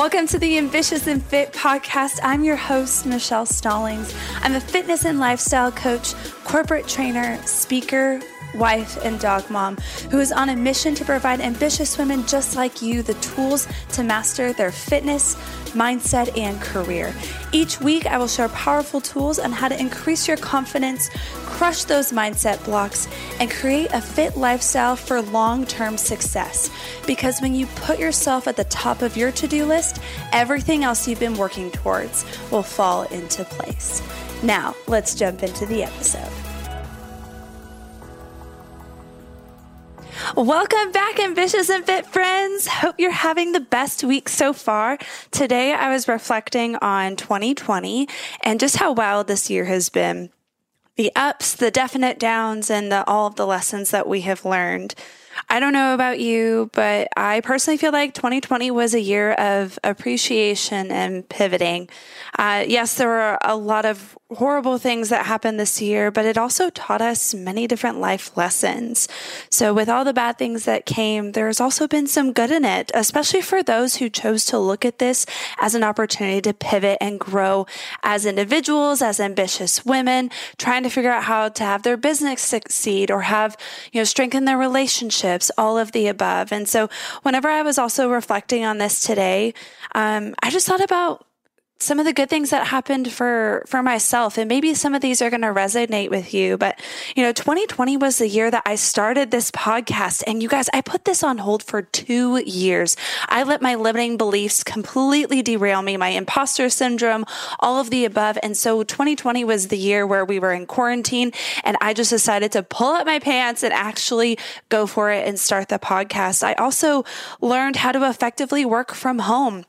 Welcome to the Ambitious and Fit podcast. I'm your host, Michelle Stallings. I'm a fitness and lifestyle coach, corporate trainer, speaker, wife, and dog mom who is on a mission to provide ambitious women just like you the tools to master their fitness, mindset, and career. Each week, I will share powerful tools on how to increase your confidence, crush those mindset blocks, and create a fit lifestyle for long term success. Because when you put yourself at the top of your to do list, everything else you've been working towards will fall into place. Now, let's jump into the episode. Welcome back, ambitious and fit friends. Hope you're having the best week so far. Today, I was reflecting on 2020 and just how wild this year has been. The ups, the definite downs, and the, all of the lessons that we have learned. I don't know about you, but I personally feel like 2020 was a year of appreciation and pivoting. Uh, yes, there were a lot of horrible things that happened this year, but it also taught us many different life lessons. So, with all the bad things that came, there's also been some good in it, especially for those who chose to look at this as an opportunity to pivot and grow as individuals, as ambitious women, trying to figure out how to have their business succeed or have, you know, strengthen their relationships, all of the above. And so, whenever I was also reflecting on this today, um, I just thought about some of the good things that happened for for myself and maybe some of these are going to resonate with you but you know 2020 was the year that I started this podcast and you guys I put this on hold for 2 years. I let my limiting beliefs completely derail me my imposter syndrome all of the above and so 2020 was the year where we were in quarantine and I just decided to pull up my pants and actually go for it and start the podcast. I also learned how to effectively work from home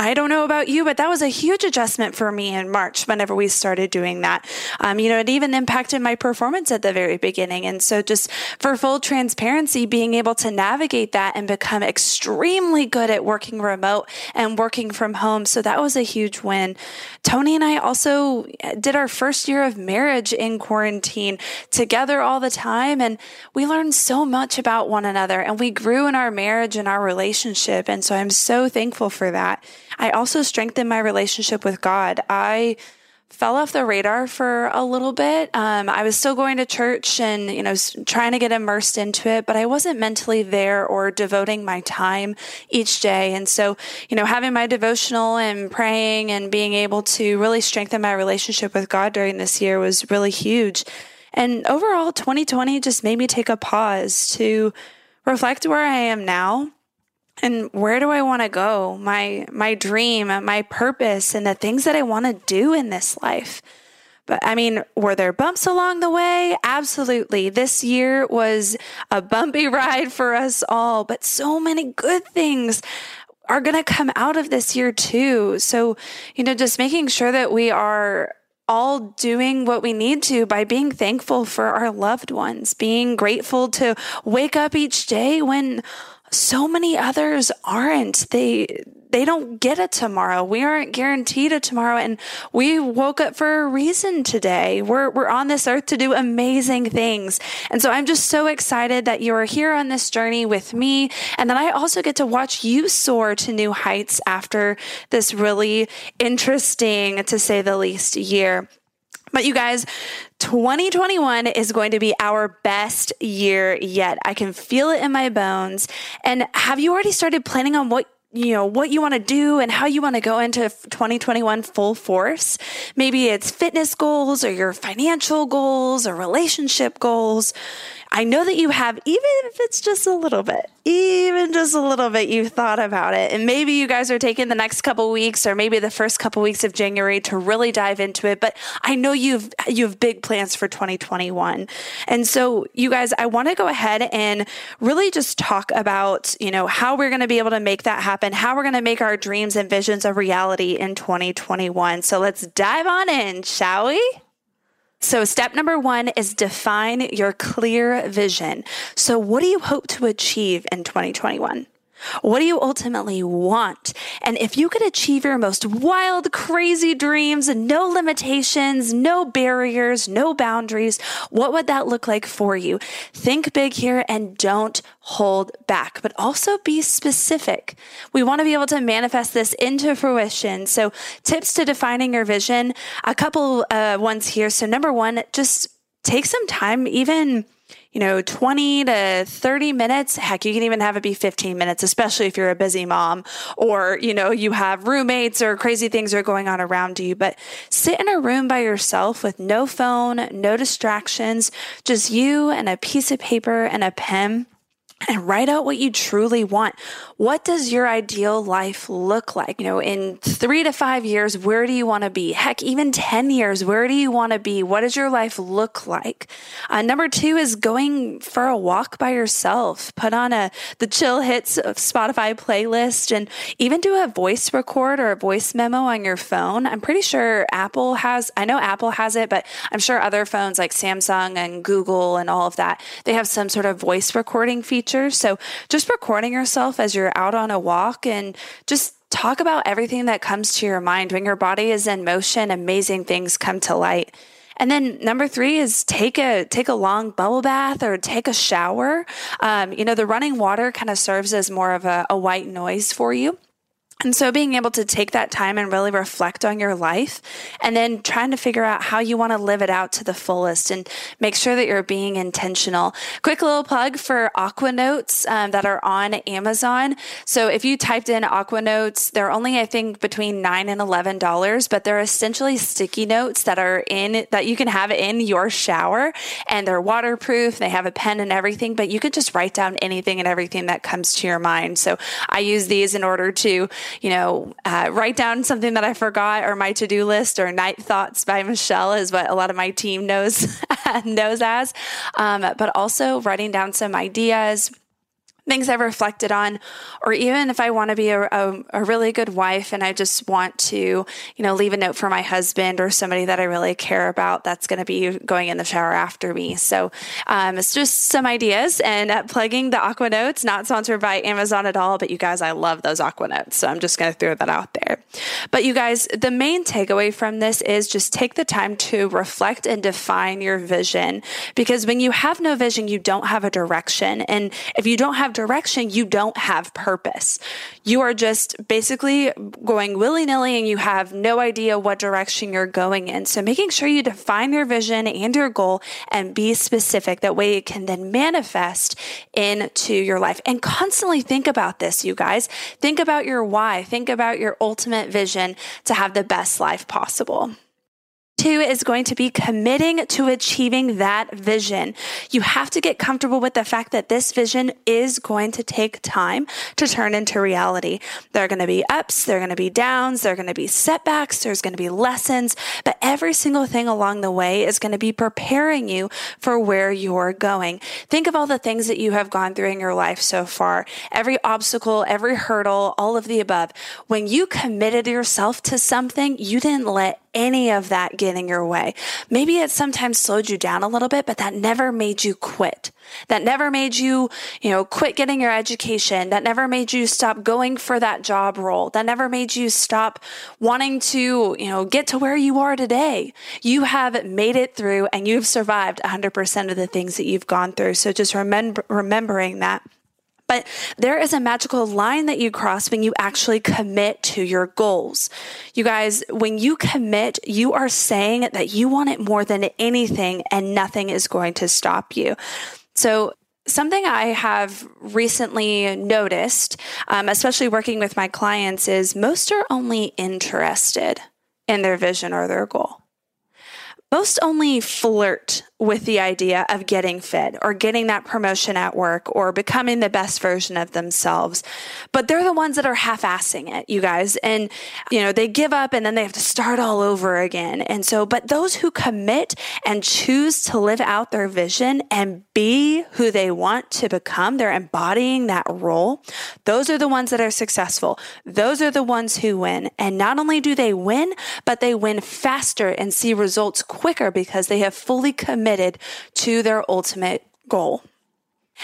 I don't know about you, but that was a huge adjustment for me in March whenever we started doing that. Um, you know, it even impacted my performance at the very beginning. And so, just for full transparency, being able to navigate that and become extremely good at working remote and working from home. So, that was a huge win. Tony and I also did our first year of marriage in quarantine together all the time. And we learned so much about one another and we grew in our marriage and our relationship. And so, I'm so thankful for that. I also strengthened my relationship with God. I fell off the radar for a little bit. Um, I was still going to church and, you know, trying to get immersed into it, but I wasn't mentally there or devoting my time each day. And so, you know, having my devotional and praying and being able to really strengthen my relationship with God during this year was really huge. And overall, 2020 just made me take a pause to reflect where I am now and where do I want to go? My my dream, my purpose and the things that I want to do in this life. But I mean, were there bumps along the way? Absolutely. This year was a bumpy ride for us all, but so many good things are going to come out of this year too. So, you know, just making sure that we are all doing what we need to by being thankful for our loved ones, being grateful to wake up each day when so many others aren't. They they don't get a tomorrow. We aren't guaranteed a tomorrow and we woke up for a reason today. We're we're on this earth to do amazing things. And so I'm just so excited that you are here on this journey with me and that I also get to watch you soar to new heights after this really interesting to say the least year. But you guys, 2021 is going to be our best year yet. I can feel it in my bones. And have you already started planning on what you know, what you want to do and how you want to go into 2021 full force. Maybe it's fitness goals or your financial goals or relationship goals. I know that you have, even if it's just a little bit, even just a little bit, you've thought about it. And maybe you guys are taking the next couple weeks or maybe the first couple weeks of January to really dive into it. But I know you've, you have big plans for 2021. And so you guys, I want to go ahead and really just talk about, you know, how we're going to be able to make that happen, how we're going to make our dreams and visions a reality in 2021. So let's dive on in, shall we? So, step number one is define your clear vision. So, what do you hope to achieve in 2021? What do you ultimately want? And if you could achieve your most wild, crazy dreams, no limitations, no barriers, no boundaries, what would that look like for you? Think big here and don't hold back, but also be specific. We want to be able to manifest this into fruition. So, tips to defining your vision, a couple uh, ones here. So, number one, just take some time, even you know, 20 to 30 minutes. Heck, you can even have it be 15 minutes, especially if you're a busy mom or, you know, you have roommates or crazy things are going on around you. But sit in a room by yourself with no phone, no distractions, just you and a piece of paper and a pen and write out what you truly want. What does your ideal life look like? You know, in three to five years, where do you want to be? Heck, even 10 years, where do you want to be? What does your life look like? Uh, number two is going for a walk by yourself. Put on a, the chill hits of Spotify playlist and even do a voice record or a voice memo on your phone. I'm pretty sure Apple has, I know Apple has it, but I'm sure other phones like Samsung and Google and all of that, they have some sort of voice recording feature features. So just recording yourself as you're out on a walk and just talk about everything that comes to your mind. When your body is in motion, amazing things come to light. And then number three is take a take a long bubble bath or take a shower. Um, you know, the running water kind of serves as more of a, a white noise for you. And so being able to take that time and really reflect on your life and then trying to figure out how you want to live it out to the fullest and make sure that you're being intentional. Quick little plug for Aqua Notes um, that are on Amazon. So if you typed in Aqua Notes, they're only, I think, between nine and eleven dollars, but they're essentially sticky notes that are in that you can have in your shower and they're waterproof. They have a pen and everything, but you can just write down anything and everything that comes to your mind. So I use these in order to you know, uh, write down something that I forgot or my to do list or night thoughts by Michelle is what a lot of my team knows knows as. Um, but also writing down some ideas things I've reflected on, or even if I want to be a, a, a, really good wife and I just want to, you know, leave a note for my husband or somebody that I really care about that's going to be going in the shower after me. So um, it's just some ideas and uh, plugging the Aqua Notes, not sponsored by Amazon at all, but you guys, I love those Aqua Notes. So I'm just going to throw that out there. But you guys, the main takeaway from this is just take the time to reflect and define your vision because when you have no vision, you don't have a direction. And if you don't have direction, you don't have purpose. You are just basically going willy nilly and you have no idea what direction you're going in. So making sure you define your vision and your goal and be specific. That way it can then manifest into your life and constantly think about this, you guys. Think about your why. Think about your ultimate vision to have the best life possible. Two is going to be committing to achieving that vision. You have to get comfortable with the fact that this vision is going to take time to turn into reality. There are going to be ups, there are going to be downs, there are going to be setbacks, there's going to be lessons, but every single thing along the way is going to be preparing you for where you're going. Think of all the things that you have gone through in your life so far. Every obstacle, every hurdle, all of the above. When you committed yourself to something, you didn't let any of that getting your way. Maybe it sometimes slowed you down a little bit, but that never made you quit. That never made you, you know, quit getting your education. That never made you stop going for that job role. That never made you stop wanting to, you know, get to where you are today. You have made it through and you've survived 100% of the things that you've gone through. So just remember, remembering that. But there is a magical line that you cross when you actually commit to your goals. You guys, when you commit, you are saying that you want it more than anything and nothing is going to stop you. So Something I have recently noticed, um, especially working with my clients, is most are only interested in their vision or their goal. Most only flirt with the idea of getting fit or getting that promotion at work or becoming the best version of themselves. But they're the ones that are half assing it, you guys. And, you know, they give up and then they have to start all over again. And so, but those who commit and choose to live out their vision and be who they want to become, they're embodying that role. Those are the ones that are successful. Those are the ones who win. And not only do they win, but they win faster and see results quicker because they have fully committed to their ultimate goal.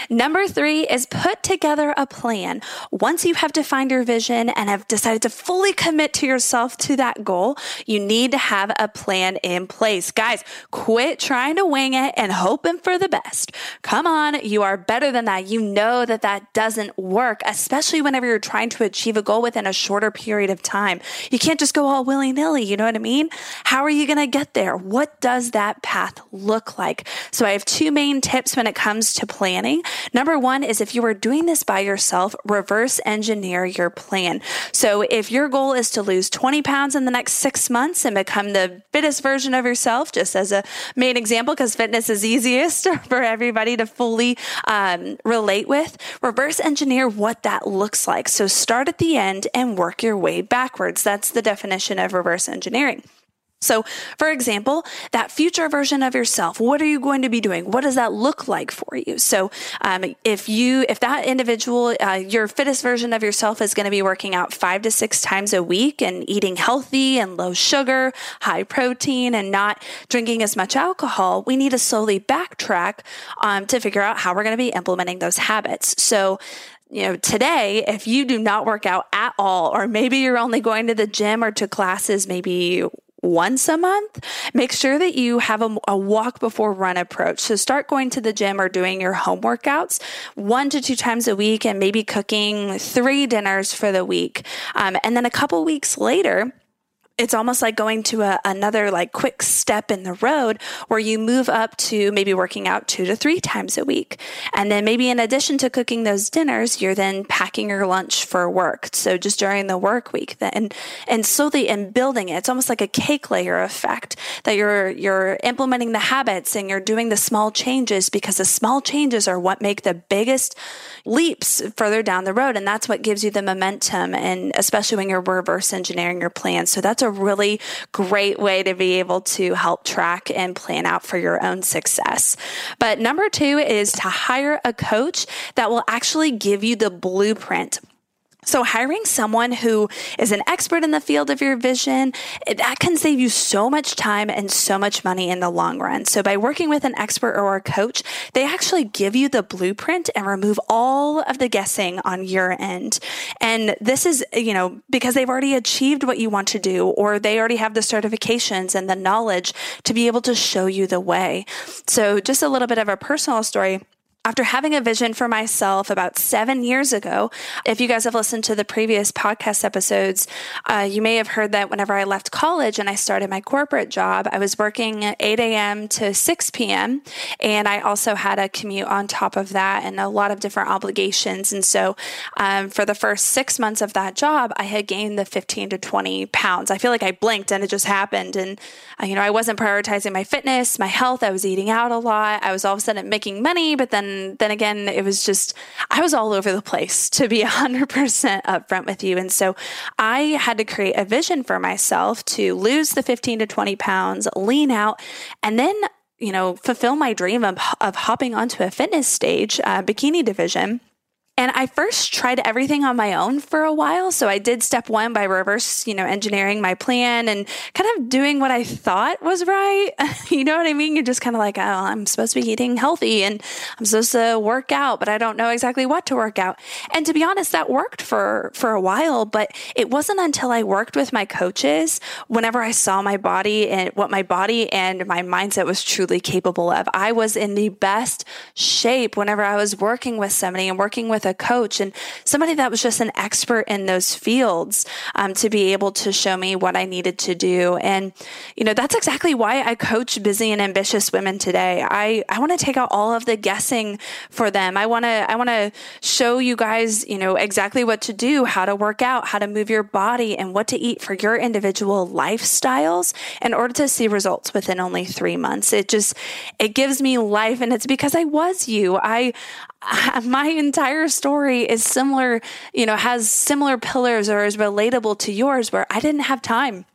Number three is put together a plan. Once you have defined your vision and have decided to fully commit to yourself to that goal, you need to have a plan in place. Guys, quit trying to wing it and hoping for the best. Come on, you are better than that. You know that that doesn't work, especially whenever you're trying to achieve a goal within a shorter period of time. You can't just go all willy nilly. You know what I mean? How are you going to get there? What does that path look like? So I have two main tips when it comes to planning. Number one is if you are doing this by yourself, reverse engineer your plan. So if your goal is to lose 20 pounds in the next six months and become the fittest version of yourself, just as a main example, because fitness is easiest for everybody to fully um, relate with, reverse engineer what that looks like. So start at the end and work your way backwards. That's the definition of reverse engineering. So, for example, that future version of yourself, what are you going to be doing? What does that look like for you? So, um, if you, if that individual, uh, your fittest version of yourself is going to be working out five to six times a week and eating healthy and low sugar, high protein, and not drinking as much alcohol, we need to slowly backtrack um, to figure out how we're going to be implementing those habits. So, you know, today, if you do not work out at all, or maybe you're only going to the gym or to classes maybe once a month, make sure that you have a, a, walk before run approach. So start going to the gym or doing your home workouts one to two times a week and maybe cooking three dinners for the week. Um, and then a couple weeks later, it's almost like going to a, another like quick step in the road where you move up to maybe working out two to three times a week. And then maybe in addition to cooking those dinners, you're then packing your lunch for work. So just during the work week and, and slowly and building it, it's almost like a cake layer effect that you're, you're implementing the habits and you're doing the small changes because the small changes are what make the biggest leaps further down the road. And that's what gives you the momentum. And especially when you're reverse engineering your plan. So that's a really great way to be able to help track and plan out for your own success. But number two is to hire a coach that will actually give you the blueprint so hiring someone who is an expert in the field of your vision, that can save you so much time and so much money in the long run. So by working with an expert or a coach, they actually give you the blueprint and remove all of the guessing on your end. And this is, you know, because they've already achieved what you want to do or they already have the certifications and the knowledge to be able to show you the way. So just a little bit of a personal story after having a vision for myself about seven years ago, if you guys have listened to the previous podcast episodes, uh, you may have heard that whenever I left college and I started my corporate job, I was working 8 a.m. to 6 p.m. And I also had a commute on top of that and a lot of different obligations. And so um, for the first six months of that job, I had gained the 15 to 20 pounds. I feel like I blinked and it just happened. And, uh, you know, I wasn't prioritizing my fitness, my health. I was eating out a lot. I was all of a sudden making money, but then then again, it was just, I was all over the place to be 100% upfront with you. And so I had to create a vision for myself to lose the 15 to 20 pounds, lean out, and then you know, fulfill my dream of, of hopping onto a fitness stage, uh, bikini division and I first tried everything on my own for a while. So I did step one by reverse, you know, engineering my plan and kind of doing what I thought was right. you know what I mean? You're just kind of like, oh, I'm supposed to be eating healthy and I'm supposed to work out, but I don't know exactly what to work out. And to be honest, that worked for, for a while, but it wasn't until I worked with my coaches whenever I saw my body and what my body and my mindset was truly capable of. I was in the best shape whenever I was working with somebody and working with a coach and somebody that was just an expert in those fields um, to be able to show me what I needed to do. And, you know, that's exactly why I coach busy and ambitious women today. I, I want to take out all of the guessing for them. I want to, I want to show you guys, you know, exactly what to do, how to work out, how to move your body and what to eat for your individual lifestyles in order to see results within only three months. It just, it gives me life and it's because I was you. I, my entire story is similar, you know, has similar pillars or is relatable to yours where I didn't have time.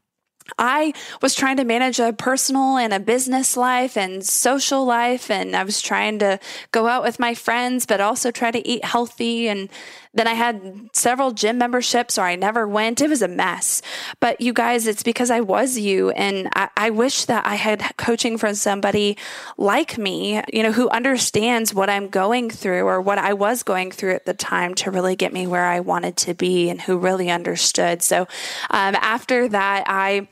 I was trying to manage a personal and a business life and social life. And I was trying to go out with my friends, but also try to eat healthy. And Then I had several gym memberships or I never went. It was a mess. But you guys, it's because I was you. And I, I, wish that I had coaching from somebody like me, you know, who understands what I'm going through or what I was going through at the time to really get me where I wanted to be and who really understood. So um, after that, I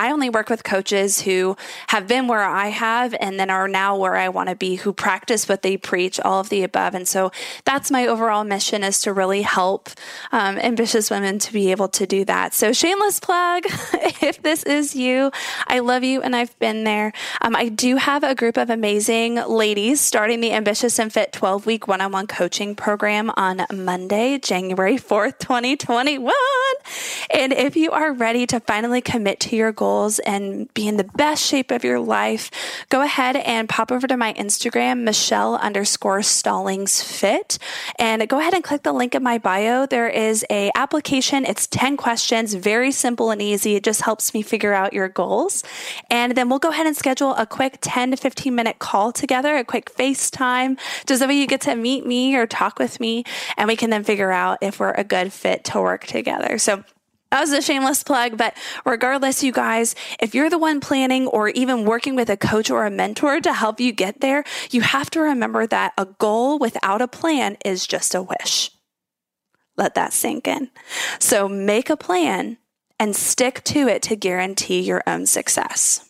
I only work with coaches who have been where I have and then are now where I want to be, who practice what they preach, all of the above. And so that's my overall mission is to really help um, ambitious women to be able to do that. So shameless plug, if this is you, I love you and I've been there. Um, I do have a group of amazing ladies starting the Ambitious and Fit 12 week one on one coaching program on Monday, January 4th, 2021. And if you are ready to finally commit to your goals and be in the best shape of your life, go ahead and pop over to my Instagram, Michelle underscore Stallings Fit, and go ahead and click the link in my bio. There is a application. It's 10 questions, very simple and easy. It just helps me figure out your goals. And then we'll go ahead and schedule a quick 10 to 15 minute call together, a quick FaceTime, just so you get to meet me or talk with me, and we can then figure out if we're a good fit to work together. So that was a shameless plug, but regardless, you guys, if you're the one planning or even working with a coach or a mentor to help you get there, you have to remember that a goal without a plan is just a wish. Let that sink in. So make a plan and stick to it to guarantee your own success.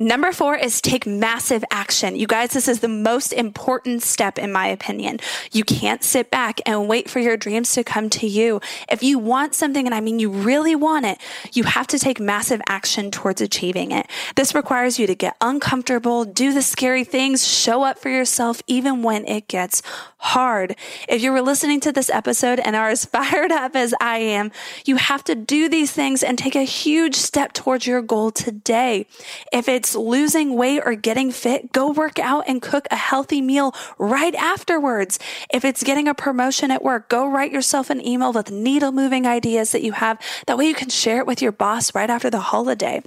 Number four is take massive action. You guys, this is the most important step in my opinion. You can't sit back and wait for your dreams to come to you. If you want something, and I mean you really want it, you have to take massive action towards achieving it. This requires you to get uncomfortable, do the scary things, show up for yourself, even when it gets hard. If you were listening to this episode and are as fired up as I am, you have to do these things and take a huge step towards your goal today. If it's losing weight or getting fit, go work out and cook a healthy meal right afterwards. If it's getting a promotion at work, go write yourself an email with needle moving ideas that you have. That way you can share it with your boss right after the holiday.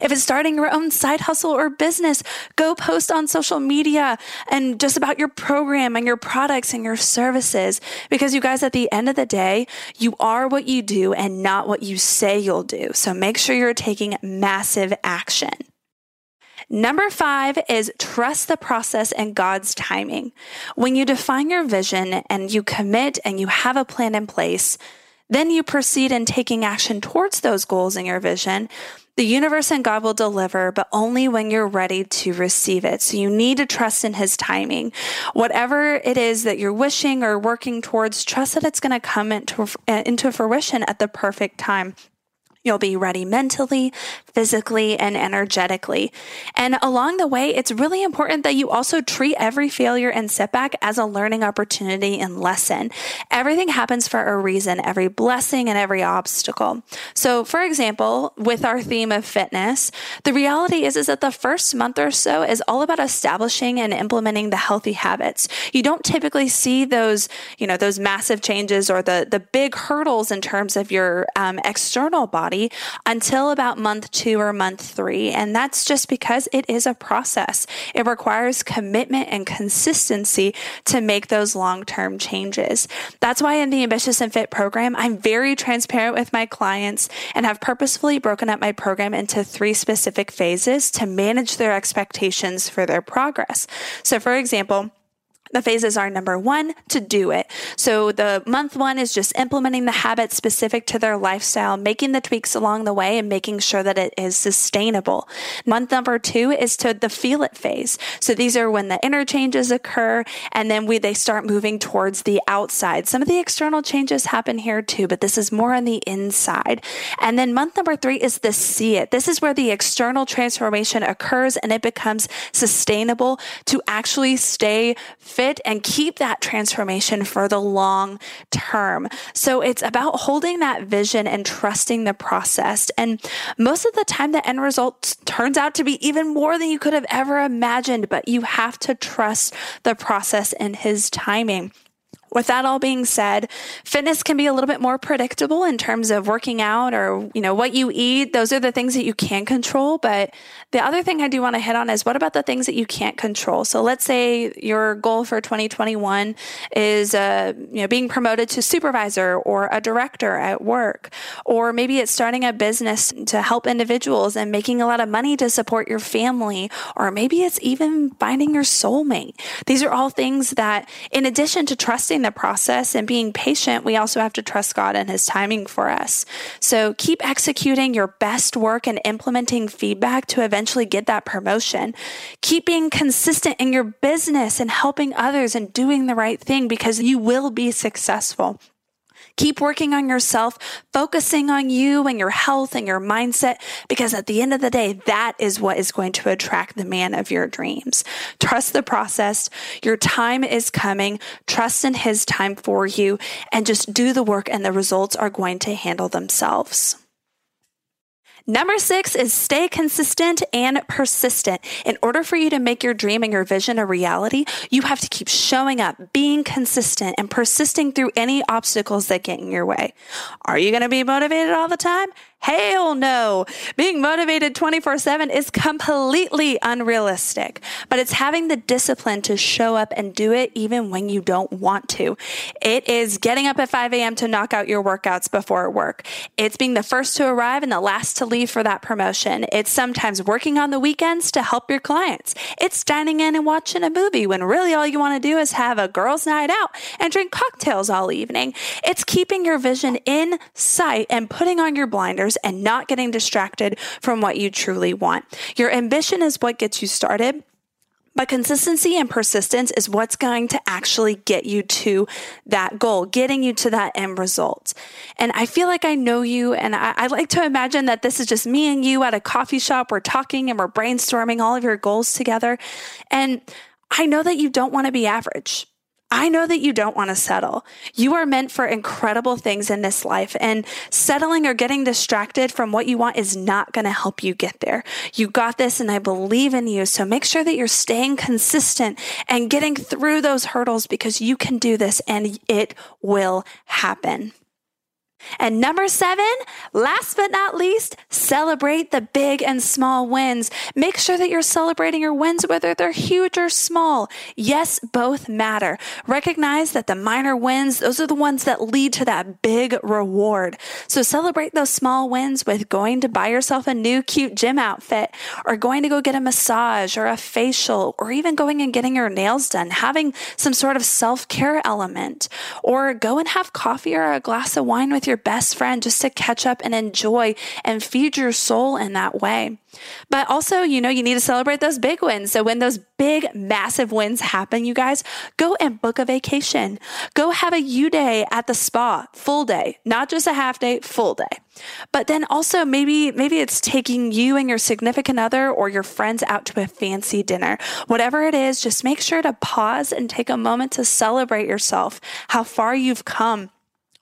If it's starting your own side hustle or business, go post on social media and just about your program and your products and your services. Because you guys, at the end of the day, you are what you do and not what you say you'll do. So make sure you're taking massive action. Number five is trust the process and God's timing. When you define your vision and you commit and you have a plan in place, then you proceed in taking action towards those goals in your vision. The universe and God will deliver, but only when you're ready to receive it. So you need to trust in his timing. Whatever it is that you're wishing or working towards, trust that it's going to come into, uh, into fruition at the perfect time. You'll be ready mentally, physically, and energetically. And along the way, it's really important that you also treat every failure and setback as a learning opportunity and lesson. Everything happens for a reason, every blessing and every obstacle. So, for example, with our theme of fitness, the reality is, is that the first month or so is all about establishing and implementing the healthy habits. You don't typically see those, you know, those massive changes or the, the big hurdles in terms of your um, external body body until about month two or month three. And that's just because it is a process. It requires commitment and consistency to make those long term changes. That's why in the Ambitious and Fit program, I'm very transparent with my clients and have purposefully broken up my program into three specific phases to manage their expectations for their progress. So, for example, the phases are number one, to do it. So the month one is just implementing the habits specific to their lifestyle, making the tweaks along the way and making sure that it is sustainable. Month number two is to the feel it phase. So these are when the inner changes occur and then we, they start moving towards the outside. Some of the external changes happen here too, but this is more on the inside. And then month number three is the see it. This is where the external transformation occurs and it becomes sustainable to actually stay fit and keep that transformation for the long term. So it's about holding that vision and trusting the process. And most of the time, the end result turns out to be even more than you could have ever imagined, but you have to trust the process and his timing. With that all being said, fitness can be a little bit more predictable in terms of working out or, you know, what you eat. Those are the things that you can control. But the other thing I do want to hit on is what about the things that you can't control? So let's say your goal for 2021 is, uh, you know, being promoted to supervisor or a director at work, or maybe it's starting a business to help individuals and making a lot of money to support your family, or maybe it's even finding your soulmate. These are all things that, in addition to trusting the process and being patient, we also have to trust God and His timing for us. So keep executing your best work and implementing feedback to eventually get that promotion. Keep being consistent in your business and helping others and doing the right thing because you will be successful. Keep working on yourself, focusing on you and your health and your mindset, because at the end of the day, that is what is going to attract the man of your dreams. Trust the process. Your time is coming. Trust in his time for you and just do the work and the results are going to handle themselves. Number six is stay consistent and persistent. In order for you to make your dream and your vision a reality, you have to keep showing up, being consistent, and persisting through any obstacles that get in your way. Are you going to be motivated all the time? Hell no. Being motivated 24 7 is completely unrealistic, but it's having the discipline to show up and do it even when you don't want to. It is getting up at 5 a.m. to knock out your workouts before work. It's being the first to arrive and the last to leave for that promotion. It's sometimes working on the weekends to help your clients. It's dining in and watching a movie when really all you want to do is have a girls' night out and drink cocktails all evening. It's keeping your vision in sight and putting on your blinders and not getting distracted from what you truly want. Your ambition is what gets you started. But consistency and persistence is what's going to actually get you to that goal, getting you to that end result. And I feel like I know you, and I, I, like to imagine that this is just me and you at a coffee shop. We're talking and we're brainstorming all of your goals together. And I know that you don't want to be average. I know that you don't want to settle. You are meant for incredible things in this life, and settling or getting distracted from what you want is not going to help you get there. You got this, and I believe in you. So make sure that you're staying consistent and getting through those hurdles because you can do this and it will happen. And number seven, last but not least, celebrate the big and small wins. Make sure that you're celebrating your wins, whether they're huge or small. Yes, both matter. Recognize that the minor wins, those are the ones that lead to that big reward. So celebrate those small wins with going to buy yourself a new cute gym outfit or going to go get a massage or a facial or even going and getting your nails done, having some sort of self care element or go and have coffee or a glass of wine with your your best friend just to catch up and enjoy and feed your soul in that way. But also, you know, you need to celebrate those big wins. So when those big, massive wins happen, you guys go and book a vacation. Go have a U day at the spa, full day, not just a half day, full day. But then also maybe, maybe it's taking you and your significant other or your friends out to a fancy dinner. Whatever it is, just make sure to pause and take a moment to celebrate yourself, how far you've come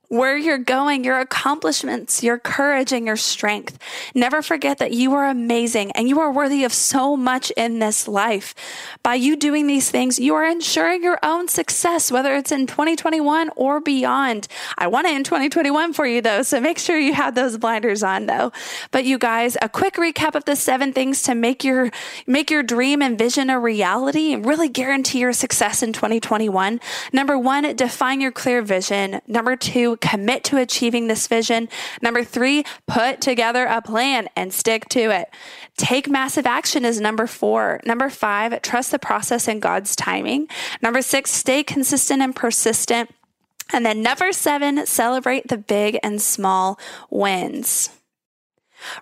where you're going, your accomplishments, your courage, and your strength. Never forget that you are amazing and you are worthy of so much in this life. By you doing these things, you are ensuring your own success, whether it's in 2021 or beyond. I want it in 2021 for you though, so make sure you have those blinders on though. But you guys, a quick recap of the seven things to make your make your dream and vision a reality and really guarantee your success in 2021. Number one, define your clear vision. Number two, commit to achieving this vision. Number three, put together a plan and stick to it. Take massive action is number four. Number five, trust the process and God's timing. Number six, stay consistent and persistent. And then number seven, celebrate the big and small wins.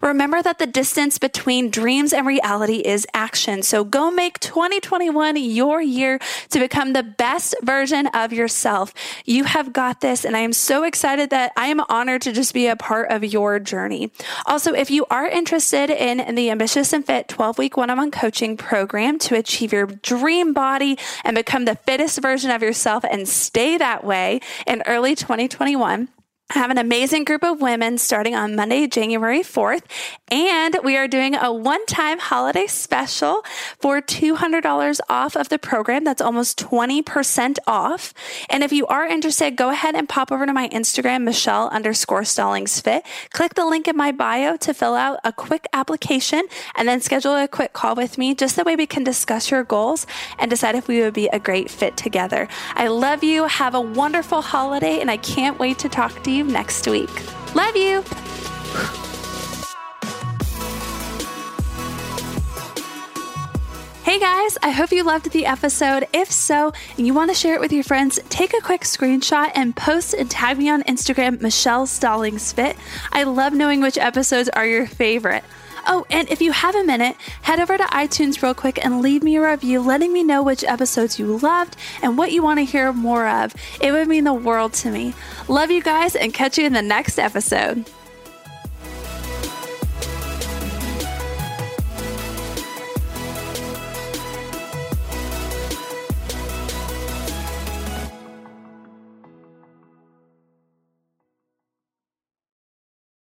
Remember that the distance between dreams and reality is action. So go make 2021 your year to become the best version of yourself. You have got this. And I am so excited that I am honored to just be a part of your journey. Also, if you are interested in, the Ambitious and Fit 12 week one on one coaching program to achieve your dream body and become the fittest version of yourself and stay that way in early 2021, I have an amazing group of women starting on Monday, January 4th, and we are doing a one time holiday special for $200 off of the program. That's almost 20% off. And if you are interested, go ahead and pop over to my Instagram, Michelle underscore Stallings Fit. Click the link in my bio to fill out a quick application and then schedule a quick call with me just that way we can discuss your goals and decide if we would be a great fit together. I love you. Have a wonderful holiday, and I can't wait to talk to you next week. Love you. Hey guys, I hope you loved the episode. If so, and you want to share it with your friends, take a quick screenshot and post and tag me on Instagram, Michelle Stallings Fit. I love knowing which episodes are your favorite. Oh, and if you have a minute, head over to iTunes real quick and leave me a review letting me know which episodes you loved and what you want to hear more of. It would mean the world to me. Love you guys and catch you in the next episode.